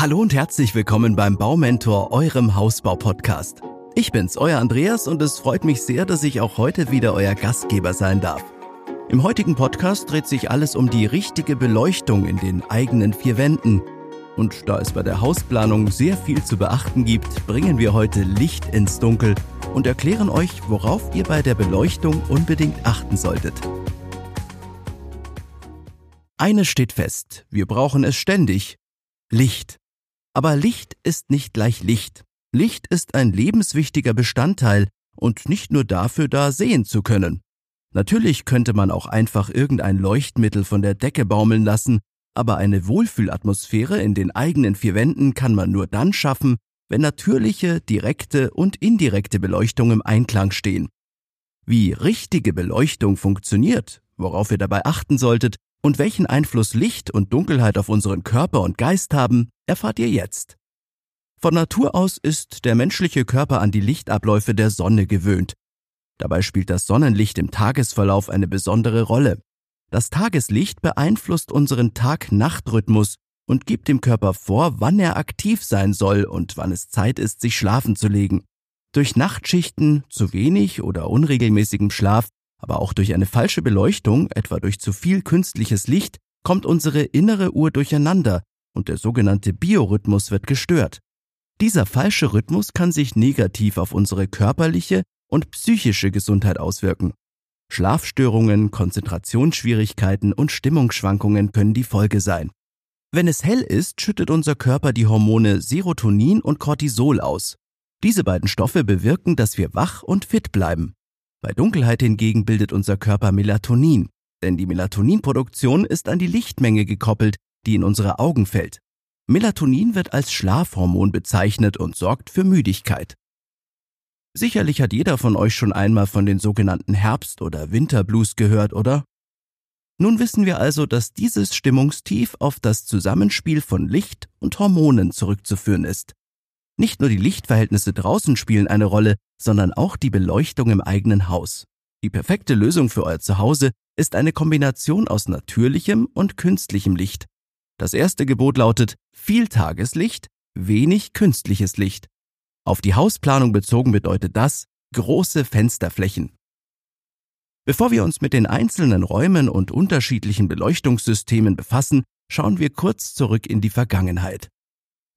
Hallo und herzlich willkommen beim Baumentor, eurem Hausbau-Podcast. Ich bin's, euer Andreas, und es freut mich sehr, dass ich auch heute wieder euer Gastgeber sein darf. Im heutigen Podcast dreht sich alles um die richtige Beleuchtung in den eigenen vier Wänden. Und da es bei der Hausplanung sehr viel zu beachten gibt, bringen wir heute Licht ins Dunkel und erklären euch, worauf ihr bei der Beleuchtung unbedingt achten solltet. Eines steht fest, wir brauchen es ständig. Licht. Aber Licht ist nicht gleich Licht. Licht ist ein lebenswichtiger Bestandteil und nicht nur dafür da, sehen zu können. Natürlich könnte man auch einfach irgendein Leuchtmittel von der Decke baumeln lassen, aber eine Wohlfühlatmosphäre in den eigenen vier Wänden kann man nur dann schaffen, wenn natürliche, direkte und indirekte Beleuchtung im Einklang stehen. Wie richtige Beleuchtung funktioniert, worauf ihr dabei achten solltet und welchen Einfluss Licht und Dunkelheit auf unseren Körper und Geist haben, erfahrt ihr jetzt. Von Natur aus ist der menschliche Körper an die Lichtabläufe der Sonne gewöhnt. Dabei spielt das Sonnenlicht im Tagesverlauf eine besondere Rolle. Das Tageslicht beeinflusst unseren Tag-Nacht-Rhythmus und gibt dem Körper vor, wann er aktiv sein soll und wann es Zeit ist, sich schlafen zu legen. Durch Nachtschichten, zu wenig oder unregelmäßigem Schlaf aber auch durch eine falsche Beleuchtung, etwa durch zu viel künstliches Licht, kommt unsere innere Uhr durcheinander und der sogenannte Biorhythmus wird gestört. Dieser falsche Rhythmus kann sich negativ auf unsere körperliche und psychische Gesundheit auswirken. Schlafstörungen, Konzentrationsschwierigkeiten und Stimmungsschwankungen können die Folge sein. Wenn es hell ist, schüttet unser Körper die Hormone Serotonin und Cortisol aus. Diese beiden Stoffe bewirken, dass wir wach und fit bleiben. Bei Dunkelheit hingegen bildet unser Körper Melatonin, denn die Melatoninproduktion ist an die Lichtmenge gekoppelt, die in unsere Augen fällt. Melatonin wird als Schlafhormon bezeichnet und sorgt für Müdigkeit. Sicherlich hat jeder von euch schon einmal von den sogenannten Herbst- oder Winterblues gehört, oder? Nun wissen wir also, dass dieses Stimmungstief auf das Zusammenspiel von Licht und Hormonen zurückzuführen ist. Nicht nur die Lichtverhältnisse draußen spielen eine Rolle, sondern auch die Beleuchtung im eigenen Haus. Die perfekte Lösung für euer Zuhause ist eine Kombination aus natürlichem und künstlichem Licht. Das erste Gebot lautet viel Tageslicht, wenig künstliches Licht. Auf die Hausplanung bezogen bedeutet das große Fensterflächen. Bevor wir uns mit den einzelnen Räumen und unterschiedlichen Beleuchtungssystemen befassen, schauen wir kurz zurück in die Vergangenheit.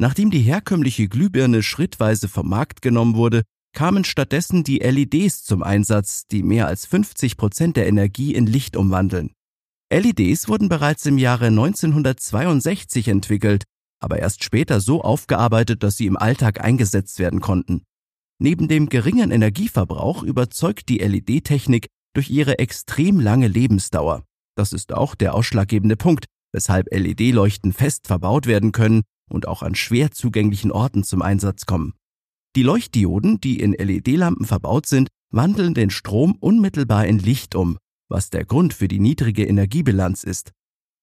Nachdem die herkömmliche Glühbirne schrittweise vom Markt genommen wurde, kamen stattdessen die LEDs zum Einsatz, die mehr als 50 Prozent der Energie in Licht umwandeln. LEDs wurden bereits im Jahre 1962 entwickelt, aber erst später so aufgearbeitet, dass sie im Alltag eingesetzt werden konnten. Neben dem geringen Energieverbrauch überzeugt die LED-Technik durch ihre extrem lange Lebensdauer. Das ist auch der ausschlaggebende Punkt, weshalb LED-Leuchten fest verbaut werden können und auch an schwer zugänglichen Orten zum Einsatz kommen. Die Leuchtdioden, die in LED-Lampen verbaut sind, wandeln den Strom unmittelbar in Licht um, was der Grund für die niedrige Energiebilanz ist.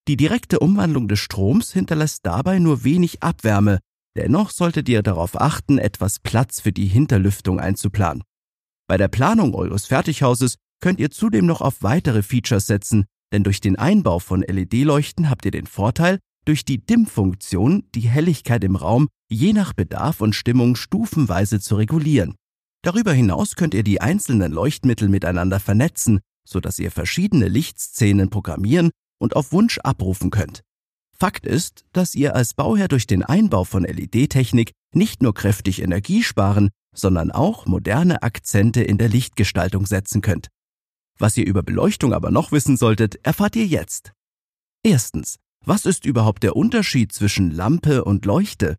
Die direkte Umwandlung des Stroms hinterlässt dabei nur wenig Abwärme, dennoch solltet ihr darauf achten, etwas Platz für die Hinterlüftung einzuplanen. Bei der Planung eures Fertighauses könnt ihr zudem noch auf weitere Features setzen, denn durch den Einbau von LED-Leuchten habt ihr den Vorteil, durch die Dimmfunktion die Helligkeit im Raum je nach Bedarf und Stimmung stufenweise zu regulieren. Darüber hinaus könnt ihr die einzelnen Leuchtmittel miteinander vernetzen, sodass ihr verschiedene Lichtszenen programmieren und auf Wunsch abrufen könnt. Fakt ist, dass ihr als Bauherr durch den Einbau von LED-Technik nicht nur kräftig Energie sparen, sondern auch moderne Akzente in der Lichtgestaltung setzen könnt. Was ihr über Beleuchtung aber noch wissen solltet, erfahrt ihr jetzt. Erstens. Was ist überhaupt der Unterschied zwischen Lampe und Leuchte?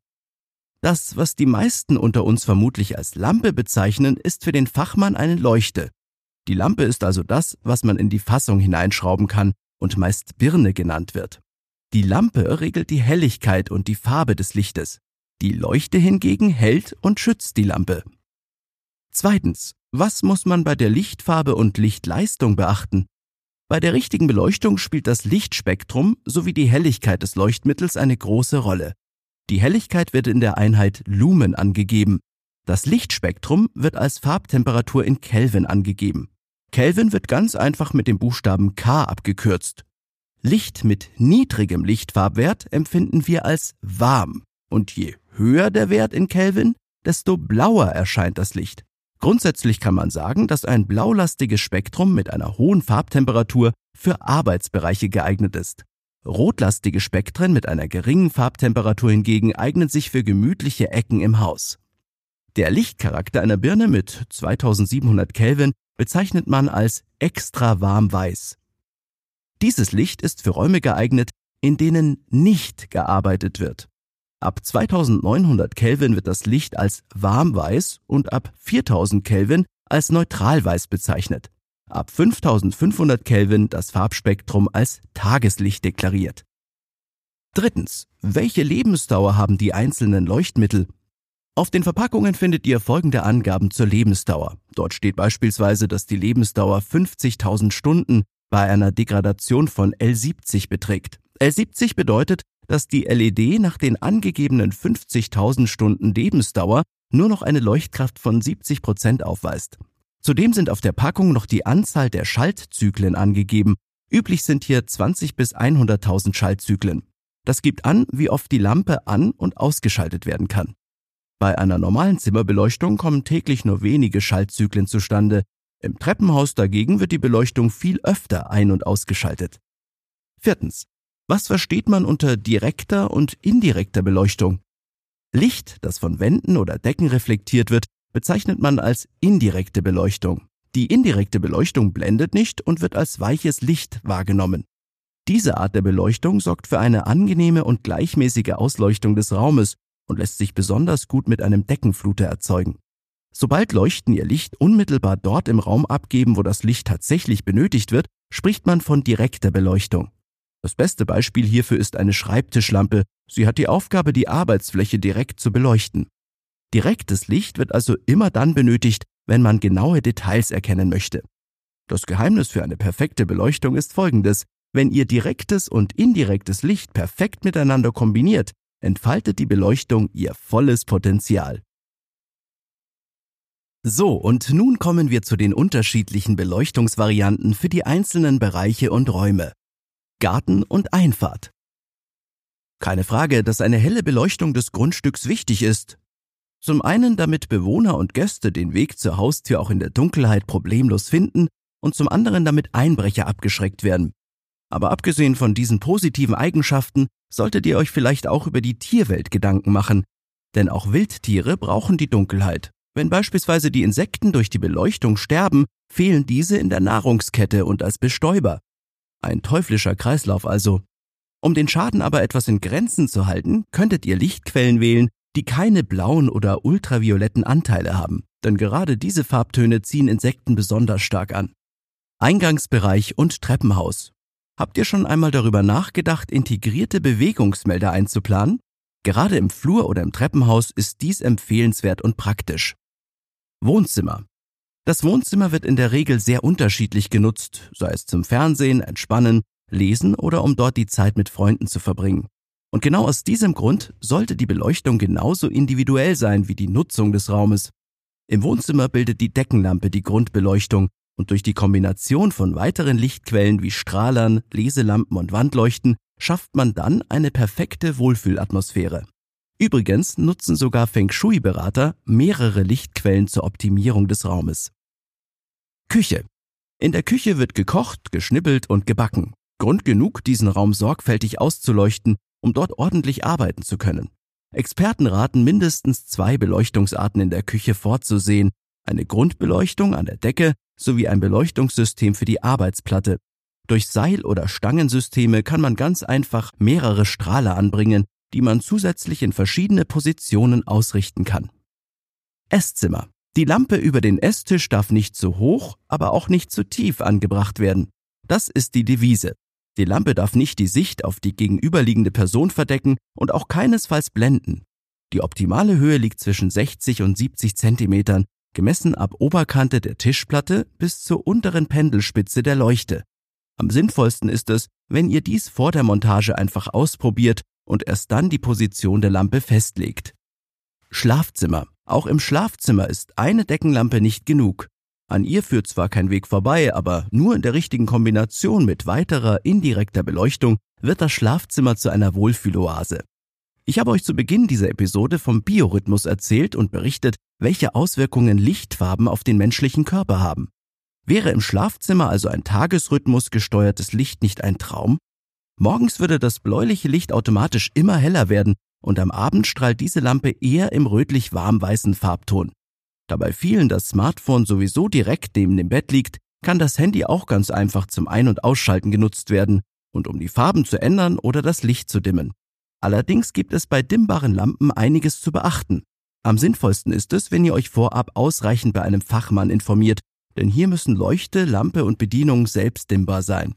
Das, was die meisten unter uns vermutlich als Lampe bezeichnen, ist für den Fachmann eine Leuchte. Die Lampe ist also das, was man in die Fassung hineinschrauben kann und meist Birne genannt wird. Die Lampe regelt die Helligkeit und die Farbe des Lichtes. Die Leuchte hingegen hält und schützt die Lampe. Zweitens, was muss man bei der Lichtfarbe und Lichtleistung beachten? Bei der richtigen Beleuchtung spielt das Lichtspektrum sowie die Helligkeit des Leuchtmittels eine große Rolle. Die Helligkeit wird in der Einheit Lumen angegeben. Das Lichtspektrum wird als Farbtemperatur in Kelvin angegeben. Kelvin wird ganz einfach mit dem Buchstaben K abgekürzt. Licht mit niedrigem Lichtfarbwert empfinden wir als warm. Und je höher der Wert in Kelvin, desto blauer erscheint das Licht. Grundsätzlich kann man sagen, dass ein blaulastiges Spektrum mit einer hohen Farbtemperatur für Arbeitsbereiche geeignet ist. Rotlastige Spektren mit einer geringen Farbtemperatur hingegen eignen sich für gemütliche Ecken im Haus. Der Lichtcharakter einer Birne mit 2700 Kelvin bezeichnet man als extra warm weiß. Dieses Licht ist für Räume geeignet, in denen nicht gearbeitet wird. Ab 2900 Kelvin wird das Licht als warmweiß und ab 4000 Kelvin als neutralweiß bezeichnet. Ab 5500 Kelvin das Farbspektrum als Tageslicht deklariert. Drittens. Welche Lebensdauer haben die einzelnen Leuchtmittel? Auf den Verpackungen findet ihr folgende Angaben zur Lebensdauer. Dort steht beispielsweise, dass die Lebensdauer 50.000 Stunden bei einer Degradation von L70 beträgt. L70 bedeutet, dass die LED nach den angegebenen 50.000 Stunden Lebensdauer nur noch eine Leuchtkraft von 70 Prozent aufweist. Zudem sind auf der Packung noch die Anzahl der Schaltzyklen angegeben. Üblich sind hier 20 bis 100.000 Schaltzyklen. Das gibt an, wie oft die Lampe an- und ausgeschaltet werden kann. Bei einer normalen Zimmerbeleuchtung kommen täglich nur wenige Schaltzyklen zustande. Im Treppenhaus dagegen wird die Beleuchtung viel öfter ein- und ausgeschaltet. Viertens. Was versteht man unter direkter und indirekter Beleuchtung? Licht, das von Wänden oder Decken reflektiert wird, bezeichnet man als indirekte Beleuchtung. Die indirekte Beleuchtung blendet nicht und wird als weiches Licht wahrgenommen. Diese Art der Beleuchtung sorgt für eine angenehme und gleichmäßige Ausleuchtung des Raumes und lässt sich besonders gut mit einem Deckenfluter erzeugen. Sobald Leuchten ihr Licht unmittelbar dort im Raum abgeben, wo das Licht tatsächlich benötigt wird, spricht man von direkter Beleuchtung. Das beste Beispiel hierfür ist eine Schreibtischlampe. Sie hat die Aufgabe, die Arbeitsfläche direkt zu beleuchten. Direktes Licht wird also immer dann benötigt, wenn man genaue Details erkennen möchte. Das Geheimnis für eine perfekte Beleuchtung ist folgendes. Wenn ihr direktes und indirektes Licht perfekt miteinander kombiniert, entfaltet die Beleuchtung ihr volles Potenzial. So, und nun kommen wir zu den unterschiedlichen Beleuchtungsvarianten für die einzelnen Bereiche und Räume. Garten und Einfahrt. Keine Frage, dass eine helle Beleuchtung des Grundstücks wichtig ist. Zum einen, damit Bewohner und Gäste den Weg zur Haustür auch in der Dunkelheit problemlos finden und zum anderen, damit Einbrecher abgeschreckt werden. Aber abgesehen von diesen positiven Eigenschaften solltet ihr euch vielleicht auch über die Tierwelt Gedanken machen, denn auch Wildtiere brauchen die Dunkelheit. Wenn beispielsweise die Insekten durch die Beleuchtung sterben, fehlen diese in der Nahrungskette und als Bestäuber. Ein teuflischer Kreislauf also. Um den Schaden aber etwas in Grenzen zu halten, könntet ihr Lichtquellen wählen, die keine blauen oder ultravioletten Anteile haben, denn gerade diese Farbtöne ziehen Insekten besonders stark an. Eingangsbereich und Treppenhaus. Habt ihr schon einmal darüber nachgedacht, integrierte Bewegungsmelder einzuplanen? Gerade im Flur oder im Treppenhaus ist dies empfehlenswert und praktisch. Wohnzimmer. Das Wohnzimmer wird in der Regel sehr unterschiedlich genutzt, sei es zum Fernsehen, Entspannen, Lesen oder um dort die Zeit mit Freunden zu verbringen. Und genau aus diesem Grund sollte die Beleuchtung genauso individuell sein wie die Nutzung des Raumes. Im Wohnzimmer bildet die Deckenlampe die Grundbeleuchtung und durch die Kombination von weiteren Lichtquellen wie Strahlern, Leselampen und Wandleuchten schafft man dann eine perfekte Wohlfühlatmosphäre. Übrigens nutzen sogar Feng Shui-Berater mehrere Lichtquellen zur Optimierung des Raumes. Küche. In der Küche wird gekocht, geschnippelt und gebacken. Grund genug, diesen Raum sorgfältig auszuleuchten, um dort ordentlich arbeiten zu können. Experten raten mindestens zwei Beleuchtungsarten in der Küche vorzusehen, eine Grundbeleuchtung an der Decke sowie ein Beleuchtungssystem für die Arbeitsplatte. Durch Seil- oder Stangensysteme kann man ganz einfach mehrere Strahler anbringen, die man zusätzlich in verschiedene Positionen ausrichten kann. Esszimmer. Die Lampe über den Esstisch darf nicht zu hoch, aber auch nicht zu tief angebracht werden. Das ist die Devise. Die Lampe darf nicht die Sicht auf die gegenüberliegende Person verdecken und auch keinesfalls blenden. Die optimale Höhe liegt zwischen 60 und 70 Zentimetern, gemessen ab Oberkante der Tischplatte bis zur unteren Pendelspitze der Leuchte. Am sinnvollsten ist es, wenn ihr dies vor der Montage einfach ausprobiert und erst dann die Position der Lampe festlegt. Schlafzimmer. Auch im Schlafzimmer ist eine Deckenlampe nicht genug. An ihr führt zwar kein Weg vorbei, aber nur in der richtigen Kombination mit weiterer indirekter Beleuchtung wird das Schlafzimmer zu einer Wohlfühloase. Ich habe euch zu Beginn dieser Episode vom Biorhythmus erzählt und berichtet, welche Auswirkungen Lichtfarben auf den menschlichen Körper haben. Wäre im Schlafzimmer also ein Tagesrhythmus gesteuertes Licht nicht ein Traum? Morgens würde das bläuliche Licht automatisch immer heller werden und am Abend strahlt diese Lampe eher im rötlich warmweißen Farbton. Da bei vielen das Smartphone sowieso direkt neben dem Bett liegt, kann das Handy auch ganz einfach zum Ein- und Ausschalten genutzt werden und um die Farben zu ändern oder das Licht zu dimmen. Allerdings gibt es bei dimmbaren Lampen einiges zu beachten. Am sinnvollsten ist es, wenn ihr euch vorab ausreichend bei einem Fachmann informiert, denn hier müssen Leuchte, Lampe und Bedienung selbst dimmbar sein.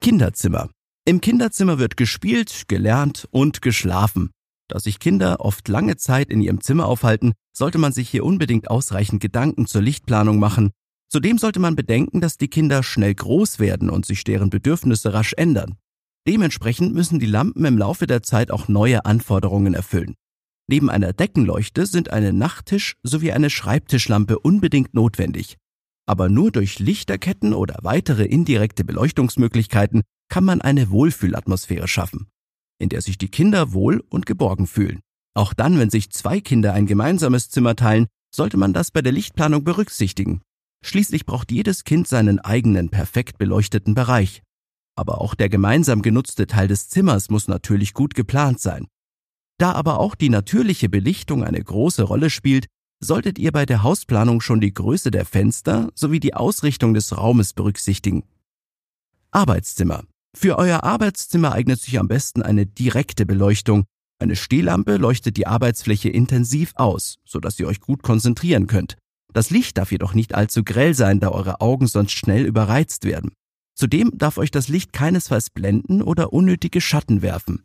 Kinderzimmer. Im Kinderzimmer wird gespielt, gelernt und geschlafen. Da sich Kinder oft lange Zeit in ihrem Zimmer aufhalten, sollte man sich hier unbedingt ausreichend Gedanken zur Lichtplanung machen. Zudem sollte man bedenken, dass die Kinder schnell groß werden und sich deren Bedürfnisse rasch ändern. Dementsprechend müssen die Lampen im Laufe der Zeit auch neue Anforderungen erfüllen. Neben einer Deckenleuchte sind eine Nachttisch- sowie eine Schreibtischlampe unbedingt notwendig. Aber nur durch Lichterketten oder weitere indirekte Beleuchtungsmöglichkeiten kann man eine Wohlfühlatmosphäre schaffen, in der sich die Kinder wohl und geborgen fühlen. Auch dann, wenn sich zwei Kinder ein gemeinsames Zimmer teilen, sollte man das bei der Lichtplanung berücksichtigen. Schließlich braucht jedes Kind seinen eigenen perfekt beleuchteten Bereich. Aber auch der gemeinsam genutzte Teil des Zimmers muss natürlich gut geplant sein. Da aber auch die natürliche Belichtung eine große Rolle spielt, solltet ihr bei der Hausplanung schon die Größe der Fenster sowie die Ausrichtung des Raumes berücksichtigen. Arbeitszimmer. Für euer Arbeitszimmer eignet sich am besten eine direkte Beleuchtung. Eine Stehlampe leuchtet die Arbeitsfläche intensiv aus, sodass ihr euch gut konzentrieren könnt. Das Licht darf jedoch nicht allzu grell sein, da eure Augen sonst schnell überreizt werden. Zudem darf euch das Licht keinesfalls blenden oder unnötige Schatten werfen.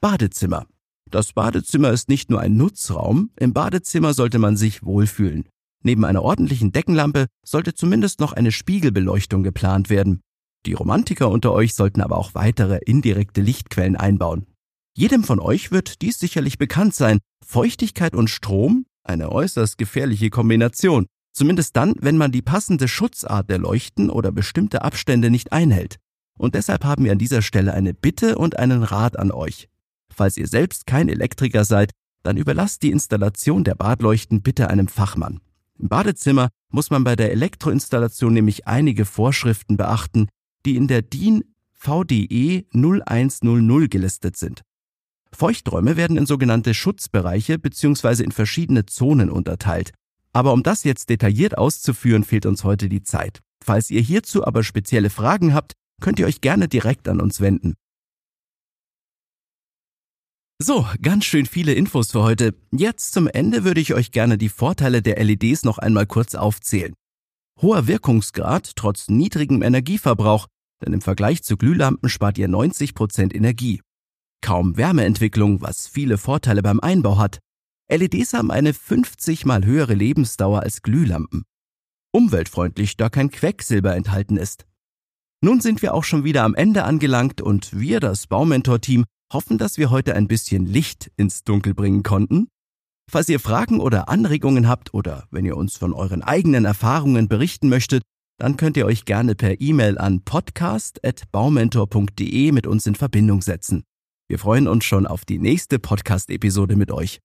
Badezimmer. Das Badezimmer ist nicht nur ein Nutzraum, im Badezimmer sollte man sich wohlfühlen. Neben einer ordentlichen Deckenlampe sollte zumindest noch eine Spiegelbeleuchtung geplant werden. Die Romantiker unter euch sollten aber auch weitere indirekte Lichtquellen einbauen. Jedem von euch wird dies sicherlich bekannt sein. Feuchtigkeit und Strom, eine äußerst gefährliche Kombination. Zumindest dann, wenn man die passende Schutzart der Leuchten oder bestimmte Abstände nicht einhält. Und deshalb haben wir an dieser Stelle eine Bitte und einen Rat an euch. Falls ihr selbst kein Elektriker seid, dann überlasst die Installation der Badleuchten bitte einem Fachmann. Im Badezimmer muss man bei der Elektroinstallation nämlich einige Vorschriften beachten, die in der DIN VDE 0100 gelistet sind. Feuchträume werden in sogenannte Schutzbereiche bzw. in verschiedene Zonen unterteilt. Aber um das jetzt detailliert auszuführen, fehlt uns heute die Zeit. Falls ihr hierzu aber spezielle Fragen habt, könnt ihr euch gerne direkt an uns wenden. So, ganz schön viele Infos für heute. Jetzt zum Ende würde ich euch gerne die Vorteile der LEDs noch einmal kurz aufzählen. Hoher Wirkungsgrad trotz niedrigem Energieverbrauch, denn im Vergleich zu Glühlampen spart ihr 90% Energie. Kaum Wärmeentwicklung, was viele Vorteile beim Einbau hat. LEDs haben eine 50 mal höhere Lebensdauer als Glühlampen. Umweltfreundlich, da kein Quecksilber enthalten ist. Nun sind wir auch schon wieder am Ende angelangt und wir, das Baumentor-Team, hoffen, dass wir heute ein bisschen Licht ins Dunkel bringen konnten. Falls ihr Fragen oder Anregungen habt oder wenn ihr uns von euren eigenen Erfahrungen berichten möchtet, dann könnt ihr euch gerne per E-Mail an podcast.baumentor.de mit uns in Verbindung setzen. Wir freuen uns schon auf die nächste Podcast-Episode mit euch.